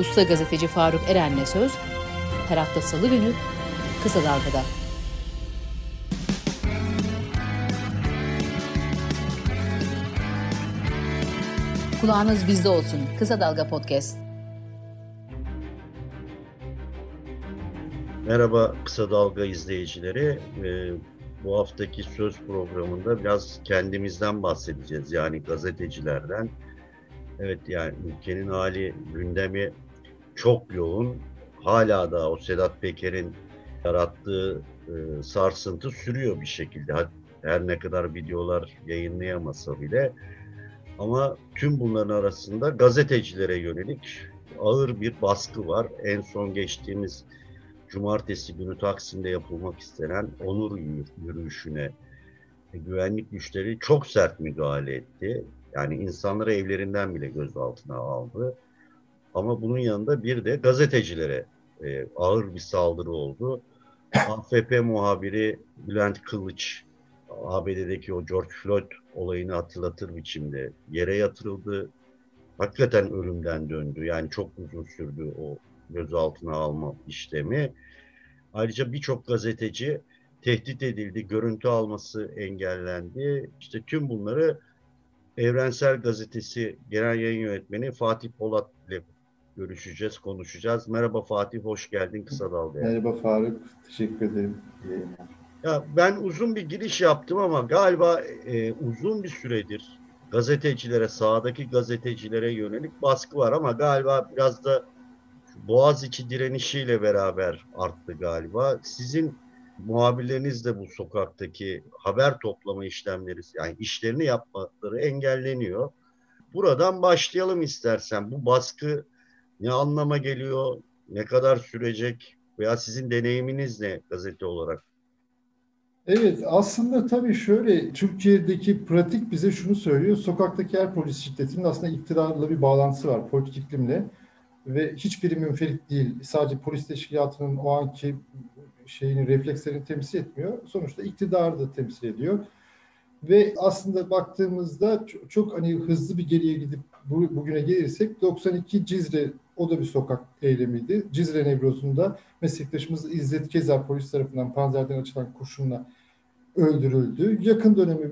Usta gazeteci Faruk Eren'le söz her hafta salı günü Kısa Dalga'da. Kulağınız bizde olsun. Kısa Dalga Podcast. Merhaba Kısa Dalga izleyicileri. Ee, bu haftaki söz programında biraz kendimizden bahsedeceğiz. Yani gazetecilerden. Evet yani ülkenin hali, gündemi çok yoğun. Hala da o Sedat Peker'in yarattığı e, sarsıntı sürüyor bir şekilde. Her ne kadar videolar yayınlayamasa bile. Ama tüm bunların arasında gazetecilere yönelik ağır bir baskı var. En son geçtiğimiz cumartesi günü Taksim'de yapılmak istenen onur yürüyüşüne güvenlik güçleri çok sert müdahale etti. Yani insanları evlerinden bile gözaltına aldı. Ama bunun yanında bir de gazetecilere e, ağır bir saldırı oldu. AFP muhabiri Bülent Kılıç ABD'deki o George Floyd olayını hatırlatır biçimde yere yatırıldı. Hakikaten ölümden döndü. Yani çok uzun sürdü o gözaltına alma işlemi. Ayrıca birçok gazeteci tehdit edildi, görüntü alması engellendi. İşte tüm bunları Evrensel Gazetesi Genel Yayın Yönetmeni Fatih Polat ile görüşeceğiz, konuşacağız. Merhaba Fatih, hoş geldin Kısa Dalga'ya. Merhaba Faruk, teşekkür ederim. Ya ben uzun bir giriş yaptım ama galiba e, uzun bir süredir gazetecilere, sahadaki gazetecilere yönelik baskı var ama galiba biraz da Boğaziçi direnişiyle beraber arttı galiba. Sizin muhabirleriniz de bu sokaktaki haber toplama işlemleri, yani işlerini yapmaları engelleniyor. Buradan başlayalım istersen. Bu baskı ne anlama geliyor, ne kadar sürecek veya sizin deneyiminiz ne gazete olarak? Evet aslında tabii şöyle Türkiye'deki pratik bize şunu söylüyor. Sokaktaki her polis şiddetinin aslında iktidarla bir bağlantısı var politik iklimle ve hiçbiri münferit değil. Sadece polis teşkilatının o anki şeyini reflekslerini temsil etmiyor. Sonuçta iktidarı da temsil ediyor. Ve aslında baktığımızda çok, çok hani hızlı bir geriye gidip bu, bugüne gelirsek 92 Cizre o da bir sokak eylemiydi. Cizre Nevroz'unda meslektaşımız İzzet Kezer polis tarafından panzerden açılan kurşunla öldürüldü. Yakın dönemi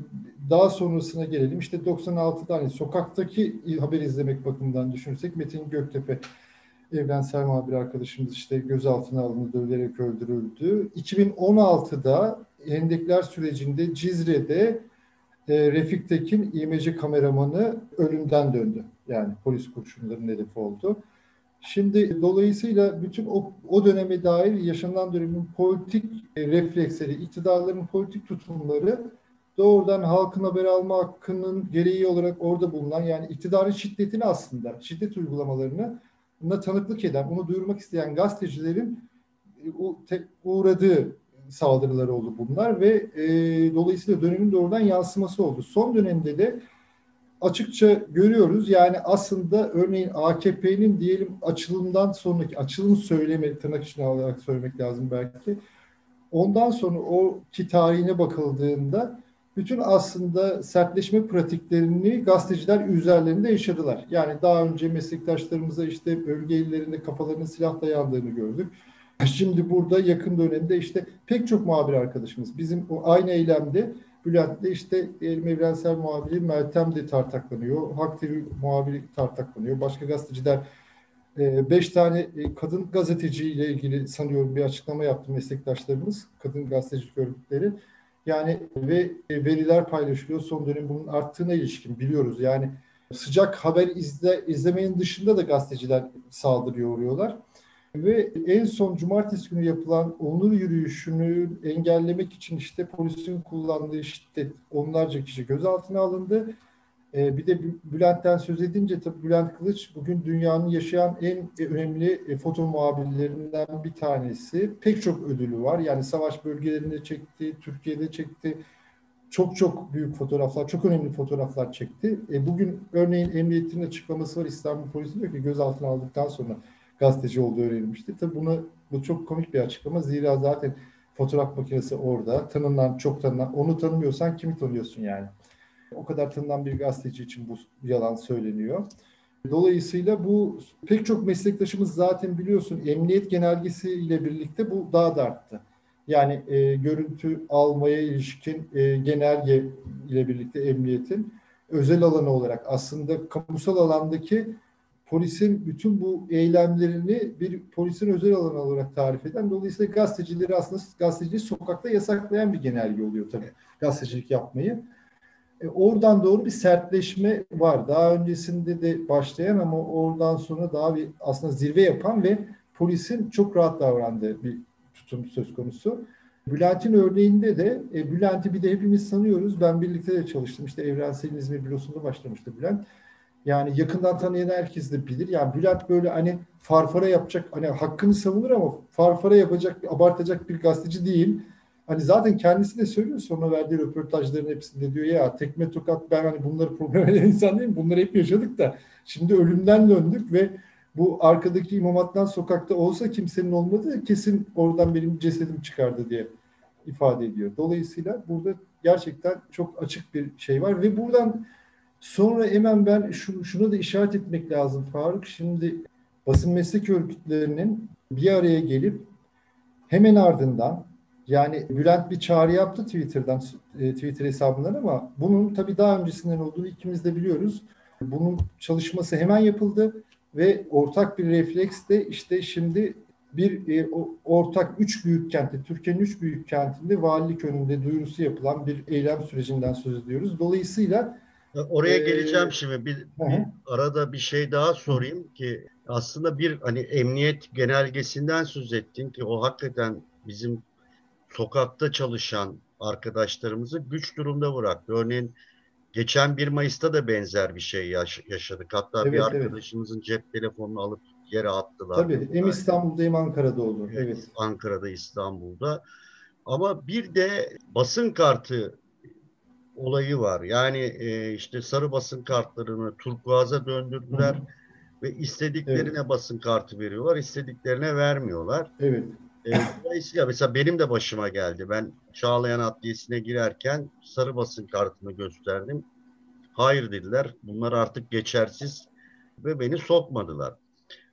daha sonrasına gelelim. İşte 96'da hani sokaktaki haber izlemek bakımından düşünürsek Metin Göktepe evrensel muhabir arkadaşımız işte gözaltına alındı, dövülerek öldürüldü. 2016'da Hendekler sürecinde Cizre'de e, Refik Tekin İMC kameramanı ölümden döndü. Yani polis kurşunlarının hedefi oldu. Şimdi dolayısıyla bütün o, o döneme dair yaşanan dönemin politik e, refleksleri, iktidarların politik tutumları doğrudan halkın haber alma hakkının gereği olarak orada bulunan yani iktidarın şiddetini aslında, şiddet uygulamalarını buna tanıklık eden, onu duyurmak isteyen gazetecilerin e, uğradığı saldırılar oldu bunlar ve e, dolayısıyla dönemin doğrudan yansıması oldu. Son dönemde de açıkça görüyoruz. Yani aslında örneğin AKP'nin diyelim açılımdan sonraki açılım söylemi tırnak içine alarak söylemek lazım belki. Ondan sonra o ki tarihine bakıldığında bütün aslında sertleşme pratiklerini gazeteciler üzerlerinde yaşadılar. Yani daha önce meslektaşlarımıza işte bölge illerinde kafalarının silah dayandığını gördük. Şimdi burada yakın dönemde işte pek çok muhabir arkadaşımız bizim o aynı eylemde Bülent'te işte diyelim evrensel muhabiri Meltem de tartaklanıyor. Hak TV muhabiri tartaklanıyor. Başka gazeteciler e, beş tane e, kadın gazeteciyle ilgili sanıyorum bir açıklama yaptı meslektaşlarımız. Kadın gazetecilik örgütleri. Yani ve e, veriler paylaşılıyor. Son dönem bunun arttığına ilişkin biliyoruz. Yani sıcak haber izle, izlemenin dışında da gazeteciler saldırıya uğruyorlar. Ve en son cumartesi günü yapılan onur yürüyüşünü engellemek için işte polisin kullandığı şiddet onlarca kişi gözaltına alındı. Ee, bir de Bülent'ten söz edince tabii Bülent Kılıç bugün dünyanın yaşayan en önemli e, foto muhabirlerinden bir tanesi. Pek çok ödülü var. Yani savaş bölgelerinde çekti, Türkiye'de çekti. Çok çok büyük fotoğraflar, çok önemli fotoğraflar çekti. E, bugün örneğin emniyetin açıklaması var İstanbul Polisi diyor ki gözaltına aldıktan sonra gazeteci olduğu öğrenilmişti. Tabii bunu bu çok komik bir açıklama. Zira zaten fotoğraf makinesi orada. Tanınan, çok tanınan. Onu tanımıyorsan kimi tanıyorsun yani? O kadar tanınan bir gazeteci için bu yalan söyleniyor. Dolayısıyla bu pek çok meslektaşımız zaten biliyorsun emniyet genelgesi ile birlikte bu daha da arttı. Yani e, görüntü almaya ilişkin e, genelge ile birlikte emniyetin özel alanı olarak aslında kamusal alandaki polisin bütün bu eylemlerini bir polisin özel alanı olarak tarif eden dolayısıyla gazetecileri aslında gazeteciyi sokakta yasaklayan bir genelge oluyor tabii gazetecilik yapmayı. E, oradan doğru bir sertleşme var. Daha öncesinde de başlayan ama oradan sonra daha bir aslında zirve yapan ve polisin çok rahat davrandığı bir tutum söz konusu. Bülent'in örneğinde de e, Bülent'i bir de hepimiz sanıyoruz. Ben birlikte de çalıştım. İşte Evrensel İzmir Bürosu'nda başlamıştı Bülent. Yani yakından tanıyan herkes de bilir. Yani Bülent böyle hani farfara yapacak, hani hakkını savunur ama farfara yapacak, abartacak bir gazeteci değil. Hani zaten kendisi de söylüyor sonra verdiği röportajların hepsinde diyor ya tekme tokat ben hani bunları problem eden insan değilim. Bunları hep yaşadık da şimdi ölümden döndük ve bu arkadaki İmam Hattan sokakta olsa kimsenin olmadığı kesin oradan benim cesedim çıkardı diye ifade ediyor. Dolayısıyla burada gerçekten çok açık bir şey var ve buradan sonra hemen ben şu, şuna da işaret etmek lazım Faruk. Şimdi basın meslek örgütlerinin bir araya gelip hemen ardından yani Bülent bir çağrı yaptı Twitter'dan, e, Twitter hesabından ama bunun tabii daha öncesinden olduğunu ikimiz de biliyoruz. Bunun çalışması hemen yapıldı ve ortak bir refleks de işte şimdi bir e, ortak üç büyük kentte, Türkiye'nin üç büyük kentinde valilik önünde duyurusu yapılan bir eylem sürecinden söz ediyoruz. Dolayısıyla Oraya ee, geleceğim şimdi. Bir, bir arada bir şey daha sorayım ki aslında bir hani emniyet genelgesinden söz ettin ki o hakikaten bizim sokakta çalışan arkadaşlarımızı güç durumda bıraktı. Örneğin geçen 1 Mayıs'ta da benzer bir şey yaş- yaşadık. Hatta evet, bir arkadaşımızın evet. cep telefonunu alıp yere attılar. Tabii hem İstanbul'da hem Ankara'da. Evet, evet. Ankara'da, İstanbul'da. Ama bir de basın kartı olayı var. Yani e, işte sarı basın kartlarını turkuaza döndürdüler Hı. ve istediklerine evet. basın kartı veriyorlar, istediklerine vermiyorlar. Evet. E, dolayısıyla mesela benim de başıma geldi. Ben Çağlayan Adliyesi'ne girerken sarı basın kartını gösterdim. Hayır dediler. Bunlar artık geçersiz ve beni sokmadılar.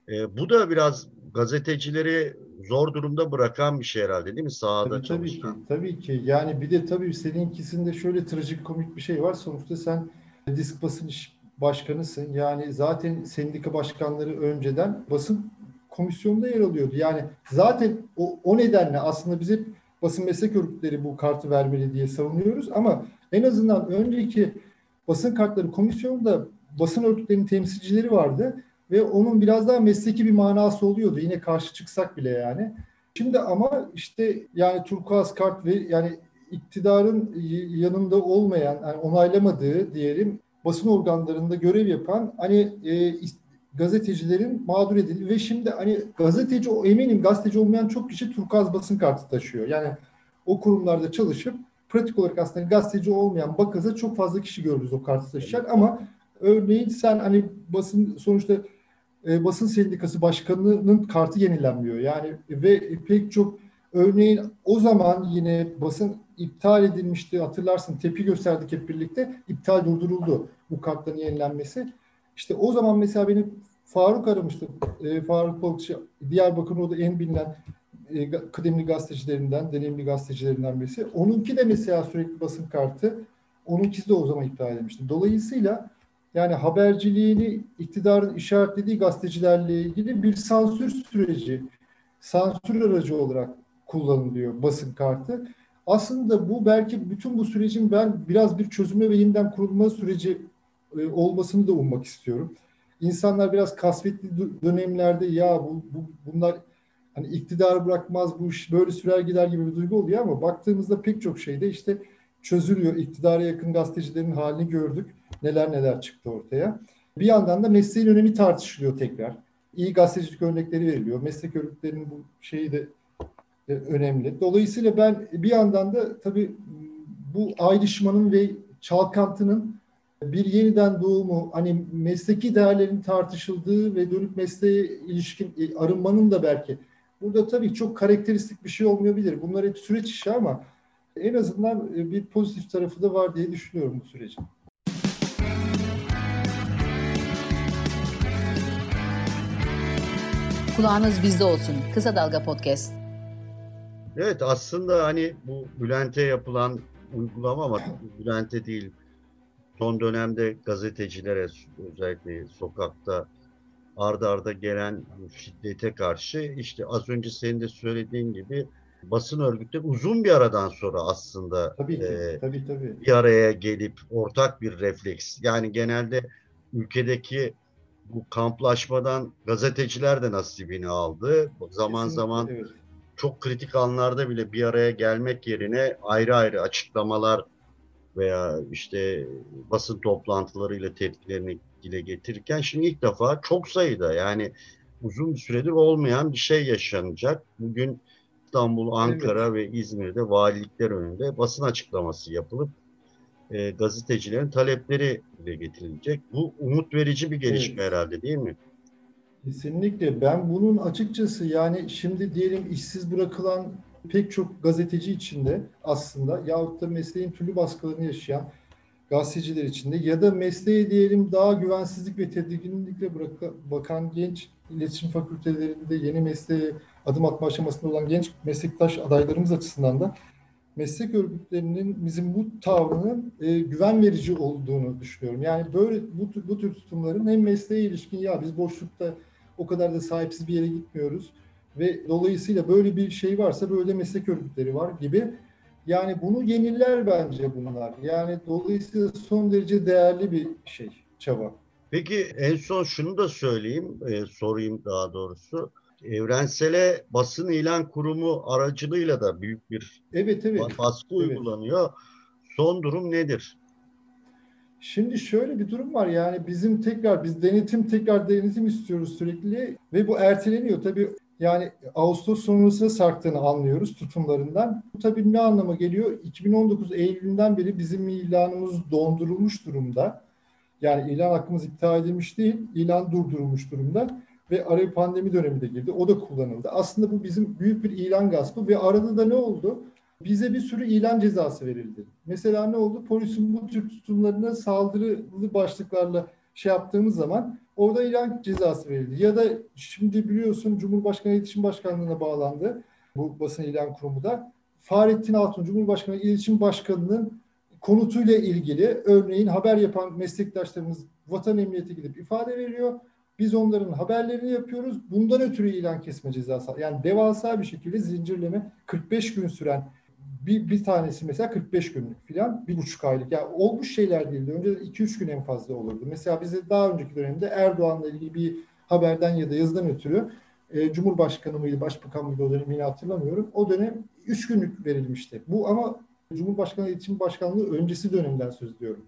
E, bu da biraz gazetecileri zor durumda bırakan bir şey herhalde değil mi? Sahada tabii, tabii ki. Tabii ki. Yani bir de tabii seninkisinde şöyle trajik komik bir şey var. Sonuçta sen disk basın iş başkanısın. Yani zaten sendika başkanları önceden basın komisyonunda yer alıyordu. Yani zaten o, o nedenle aslında biz hep basın meslek örgütleri bu kartı vermeli diye savunuyoruz ama en azından önceki basın kartları komisyonunda basın örgütlerinin temsilcileri vardı ve onun biraz daha mesleki bir manası oluyordu. Yine karşı çıksak bile yani. Şimdi ama işte yani turkuaz kart ve yani iktidarın yanında olmayan, yani onaylamadığı diyelim basın organlarında görev yapan hani e, gazetecilerin mağdur edildi ve şimdi hani gazeteci eminim gazeteci olmayan çok kişi turkuaz basın kartı taşıyor. Yani o kurumlarda çalışıp pratik olarak aslında gazeteci olmayan bakaza çok fazla kişi görürüz o kartı taşıyan ama örneğin sen hani basın sonuçta e, basın sendikası başkanının kartı yenilenmiyor. Yani ve pek çok örneğin o zaman yine basın iptal edilmişti hatırlarsın tepki gösterdik hep birlikte iptal durduruldu bu kartların yenilenmesi. İşte o zaman mesela beni Faruk aramıştı. E, Faruk Balıkçı Diyarbakır'ın o da en bilinen e, kıdemli gazetecilerinden, deneyimli gazetecilerinden birisi. Onunki de mesela sürekli basın kartı. Onunkisi de o zaman iptal edilmişti. Dolayısıyla yani haberciliğini iktidarın işaretlediği gazetecilerle ilgili bir sansür süreci, sansür aracı olarak kullanılıyor basın kartı. Aslında bu belki bütün bu sürecin ben biraz bir çözüme ve yeniden kurulma süreci e, olmasını da ummak istiyorum. İnsanlar biraz kasvetli dönemlerde ya bu, bu bunlar hani iktidar bırakmaz bu iş böyle sürer gider gibi bir duygu oluyor ama baktığımızda pek çok şeyde işte çözülüyor. İktidara yakın gazetecilerin halini gördük. Neler neler çıktı ortaya. Bir yandan da mesleğin önemi tartışılıyor tekrar. İyi gazetecilik örnekleri veriliyor. Meslek örgütlerinin bu şeyi de önemli. Dolayısıyla ben bir yandan da tabii bu ayrışmanın ve çalkantının bir yeniden doğumu, hani mesleki değerlerin tartışıldığı ve dönüp mesleğe ilişkin e, arınmanın da belki burada tabii çok karakteristik bir şey olmayabilir. Bunlar hep süreç işi ama en azından e, bir pozitif tarafı da var diye düşünüyorum bu sürecin. Kulağınız bizde olsun. Kısa Dalga Podcast. Evet aslında hani bu Bülent'e yapılan uygulama ama Bülent'e değil son dönemde gazetecilere özellikle sokakta ardarda arda gelen şiddete karşı işte az önce senin de söylediğin gibi basın örgütleri uzun bir aradan sonra aslında tabii ki, e, tabii, tabii. bir araya gelip ortak bir refleks yani genelde ülkedeki bu kamplaşmadan gazeteciler de nasibini aldı. Zaman Kesinlikle, zaman evet. çok kritik anlarda bile bir araya gelmek yerine ayrı ayrı açıklamalar veya işte basın toplantılarıyla tepkilerini dile getirirken şimdi ilk defa çok sayıda yani uzun süredir olmayan bir şey yaşanacak. Bugün İstanbul, Ankara evet. ve İzmir'de valilikler önünde basın açıklaması yapılıp e, gazetecilerin talepleri dile getirilecek. Bu umut verici bir gelişme evet. herhalde değil mi? Kesinlikle. Ben bunun açıkçası yani şimdi diyelim işsiz bırakılan pek çok gazeteci içinde aslında yahut da mesleğin türlü baskılarını yaşayan gazeteciler içinde ya da mesleğe diyelim daha güvensizlik ve tedirginlikle bakan genç iletişim fakültelerinde yeni mesleğe adım atma aşamasında olan genç meslektaş adaylarımız açısından da meslek örgütlerinin bizim bu tavrının e, güven verici olduğunu düşünüyorum. Yani böyle bu, bu tür tutumların hem mesleğe ilişkin ya biz boşlukta o kadar da sahipsiz bir yere gitmiyoruz ve dolayısıyla böyle bir şey varsa böyle meslek örgütleri var gibi. Yani bunu yeniler bence bunlar. Yani dolayısıyla son derece değerli bir şey, çaba. Peki en son şunu da söyleyeyim, e, sorayım daha doğrusu. Evrensele basın ilan kurumu aracılığıyla da büyük bir evet, evet. baskı evet. uygulanıyor. Son durum nedir? Şimdi şöyle bir durum var yani bizim tekrar biz denetim tekrar denetim istiyoruz sürekli ve bu erteleniyor. Tabii yani Ağustos sonrasına sarktığını anlıyoruz tutumlarından. Bu tabii ne anlama geliyor? 2019 Eylül'ünden beri bizim ilanımız dondurulmuş durumda. Yani ilan hakkımız iptal edilmiş değil, ilan durdurulmuş durumda ve araya pandemi dönemi de girdi. O da kullanıldı. Aslında bu bizim büyük bir ilan gaspı ve arada da ne oldu? Bize bir sürü ilan cezası verildi. Mesela ne oldu? Polisin bu tür tutumlarına saldırılı başlıklarla şey yaptığımız zaman orada ilan cezası verildi. Ya da şimdi biliyorsun Cumhurbaşkanı İletişim Başkanlığı'na bağlandı. Bu basın ilan kurumu da. Fahrettin Altun Cumhurbaşkanı İletişim Başkanı'nın konutuyla ilgili örneğin haber yapan meslektaşlarımız vatan emniyete gidip ifade veriyor. Biz onların haberlerini yapıyoruz. Bundan ötürü ilan kesme cezası. Yani devasa bir şekilde zincirleme 45 gün süren bir, bir tanesi mesela 45 günlük filan bir buçuk aylık. Yani olmuş şeyler değildi. Önce 2-3 gün en fazla olurdu. Mesela bize daha önceki dönemde Erdoğan'la ilgili bir haberden ya da yazıdan ötürü e, Cumhurbaşkanı mıydı, Başbakan mıydı o dönem hatırlamıyorum. O dönem 3 günlük verilmişti. Bu ama Cumhurbaşkanı İletişim Başkanlığı öncesi dönemden söz ediyorum.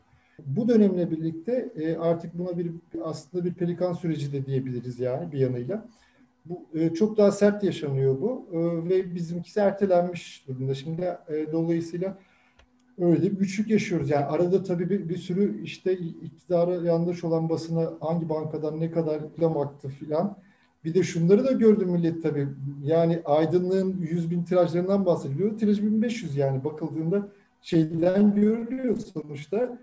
Bu dönemle birlikte e, artık buna bir aslında bir pelikan süreci de diyebiliriz yani bir yanıyla. Bu e, çok daha sert yaşanıyor bu e, ve bizimkisi ertelenmiş durumda. Şimdi e, dolayısıyla öyle bir güçlük yaşıyoruz. Yani arada tabii bir, bir sürü işte iktidara yanlış olan basına hangi bankadan ne kadar reklam aktı filan. Bir de şunları da gördü millet tabii. Yani aydınlığın 100 bin tirajlarından bahsediliyor. Tiraj 1500 yani bakıldığında şeyden görülüyor sonuçta.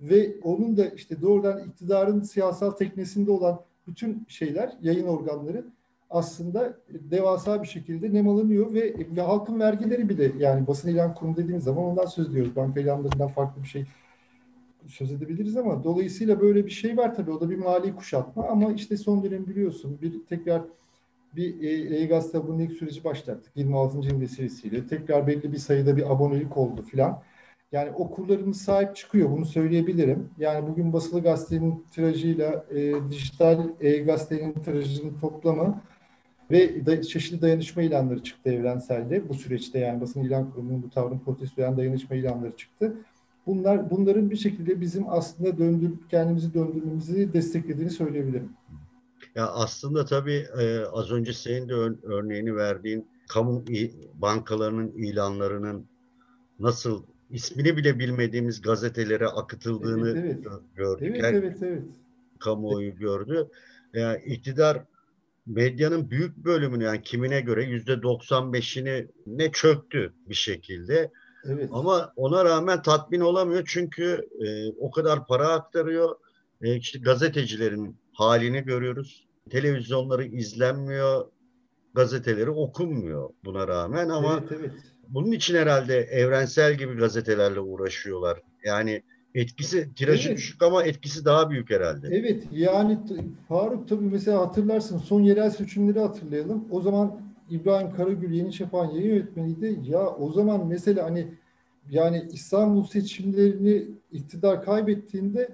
Ve onun da işte doğrudan iktidarın siyasal teknesinde olan bütün şeyler, yayın organları aslında devasa bir şekilde nem alınıyor ve, ve halkın vergileri bile yani basın ilan kurumu dediğimiz zaman ondan söz ediyoruz. Banka ilanlarından farklı bir şey söz edebiliriz ama dolayısıyla böyle bir şey var tabii o da bir mali kuşatma ama işte son dönem biliyorsun bir tekrar bir e-gazete abonelik süreci başlattık 26. yıl vesilesiyle. Tekrar belli bir sayıda bir abonelik oldu filan. Yani okurlarımız sahip çıkıyor bunu söyleyebilirim. Yani bugün basılı gazetenin tirajıyla e, dijital e-gazetenin tirajının toplamı ve da, çeşitli dayanışma ilanları çıktı evrenselde. Bu süreçte yani basın ilan kurumunun bu tavrını protestolayan dayanışma ilanları çıktı. Bunlar bunların bir şekilde bizim aslında döndür kendimizi döndürmemizi desteklediğini söyleyebilirim. Ya aslında tabii e, az önce senin de ör, örneğini verdiğin kamu bankalarının ilanlarının nasıl ismini bile bilmediğimiz gazetelere akıtıldığını evet, evet. gördük. Evet, evet, evet. Kamuoyu gördü. Yani iktidar medyanın büyük bölümünü yani kimine göre yüzde 95'ini ne çöktü bir şekilde. Evet. Ama ona rağmen tatmin olamıyor çünkü e, o kadar para aktarıyor. E, işte gazetecilerin halini görüyoruz. televizyonları izlenmiyor, gazeteleri okunmuyor buna rağmen ama Evet, evet. Bunun için herhalde evrensel gibi gazetelerle uğraşıyorlar. Yani etkisi tirajı Evet. düşük ama etkisi daha büyük herhalde. Evet yani Faruk tabii mesela hatırlarsın son yerel seçimleri hatırlayalım. O zaman İbrahim Karagül Yeni Şafak'ın yayın yönetmeniydi. Ya o zaman mesela hani yani İstanbul seçimlerini iktidar kaybettiğinde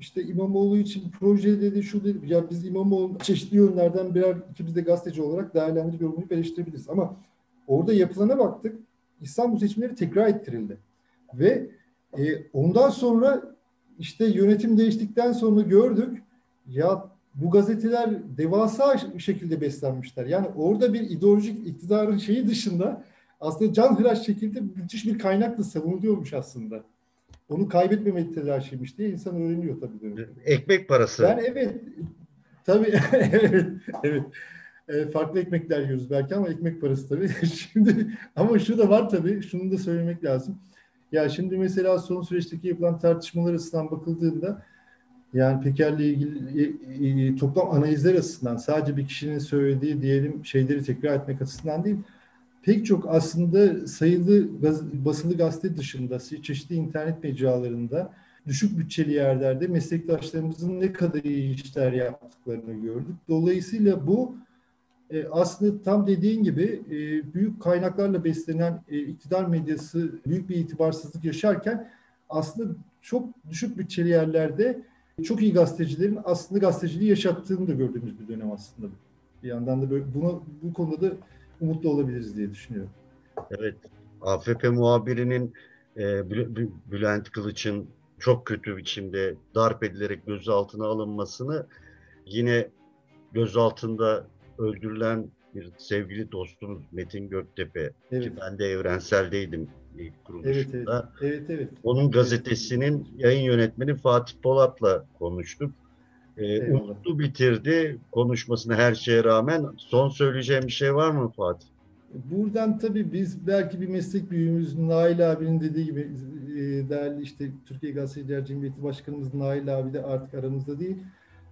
işte İmamoğlu için proje dedi şu dedi. Ya biz İmamoğlu çeşitli yönlerden birer ikimiz de gazeteci olarak değerlendirip yorumlayıp eleştirebiliriz. Ama orada yapılana baktık. İstanbul seçimleri tekrar ettirildi. Ve e, ondan sonra işte yönetim değiştikten sonra gördük ya bu gazeteler devasa şekilde beslenmişler. Yani orada bir ideolojik iktidarın şeyi dışında aslında canhıraş şekilde müthiş bir kaynakla savunuluyormuş aslında. Onu kaybetmemeli telaşıymış diye insan öğreniyor tabii. Ekmek parası. Yani evet tabii evet evet. E, farklı ekmekler yiyoruz belki ama ekmek parası tabii. Şimdi ama şu da var tabii. Şunu da söylemek lazım. Ya şimdi mesela son süreçteki yapılan tartışmalar açısından bakıldığında yani Peker'le ilgili e, e, toplam analizler açısından sadece bir kişinin söylediği diyelim şeyleri tekrar etmek açısından değil pek çok aslında sayılı gaz, basılı gazete dışında çeşitli internet mecralarında düşük bütçeli yerlerde meslektaşlarımızın ne kadar iyi işler yaptıklarını gördük. Dolayısıyla bu e, aslında tam dediğin gibi e, büyük kaynaklarla beslenen e, iktidar medyası büyük bir itibarsızlık yaşarken aslında çok düşük bütçeli yerlerde çok iyi gazetecilerin aslında gazeteciliği yaşattığını da gördüğümüz bir dönem aslında. Bir yandan da böyle bunu bu konuda da umutlu olabiliriz diye düşünüyorum. Evet. AFP muhabirinin e, Bülent Kılıç'ın çok kötü biçimde darp edilerek gözaltına alınmasını yine gözaltında öldürülen bir sevgili dostumuz Metin Göktepe evet. ki ben de evrenseldeydim ilk kuruluşunda. Evet, evet. evet, evet. Onun gazetesinin yayın yönetmeni Fatih Polat'la konuştuk. Ee, umutlu bitirdi konuşmasını her şeye rağmen. Son söyleyeceğim bir şey var mı Fatih? Buradan tabii biz belki bir meslek büyüğümüz Nail abinin dediği gibi e, değerli işte Türkiye Gazeteciler Cemiyeti Başkanımız Nail abi de artık aramızda değil.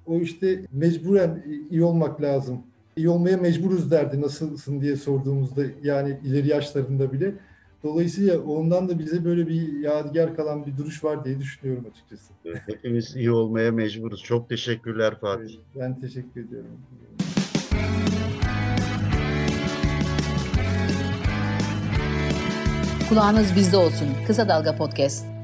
O işte mecburen iyi olmak lazım. İyi olmaya mecburuz derdi nasılsın diye sorduğumuzda yani ileri yaşlarında bile. Dolayısıyla ondan da bize böyle bir yadigar kalan bir duruş var diye düşünüyorum açıkçası. Hepimiz iyi olmaya mecburuz. Çok teşekkürler Fatih. Ben teşekkür ediyorum. Kulağınız bizde olsun. Kısa Dalga Podcast.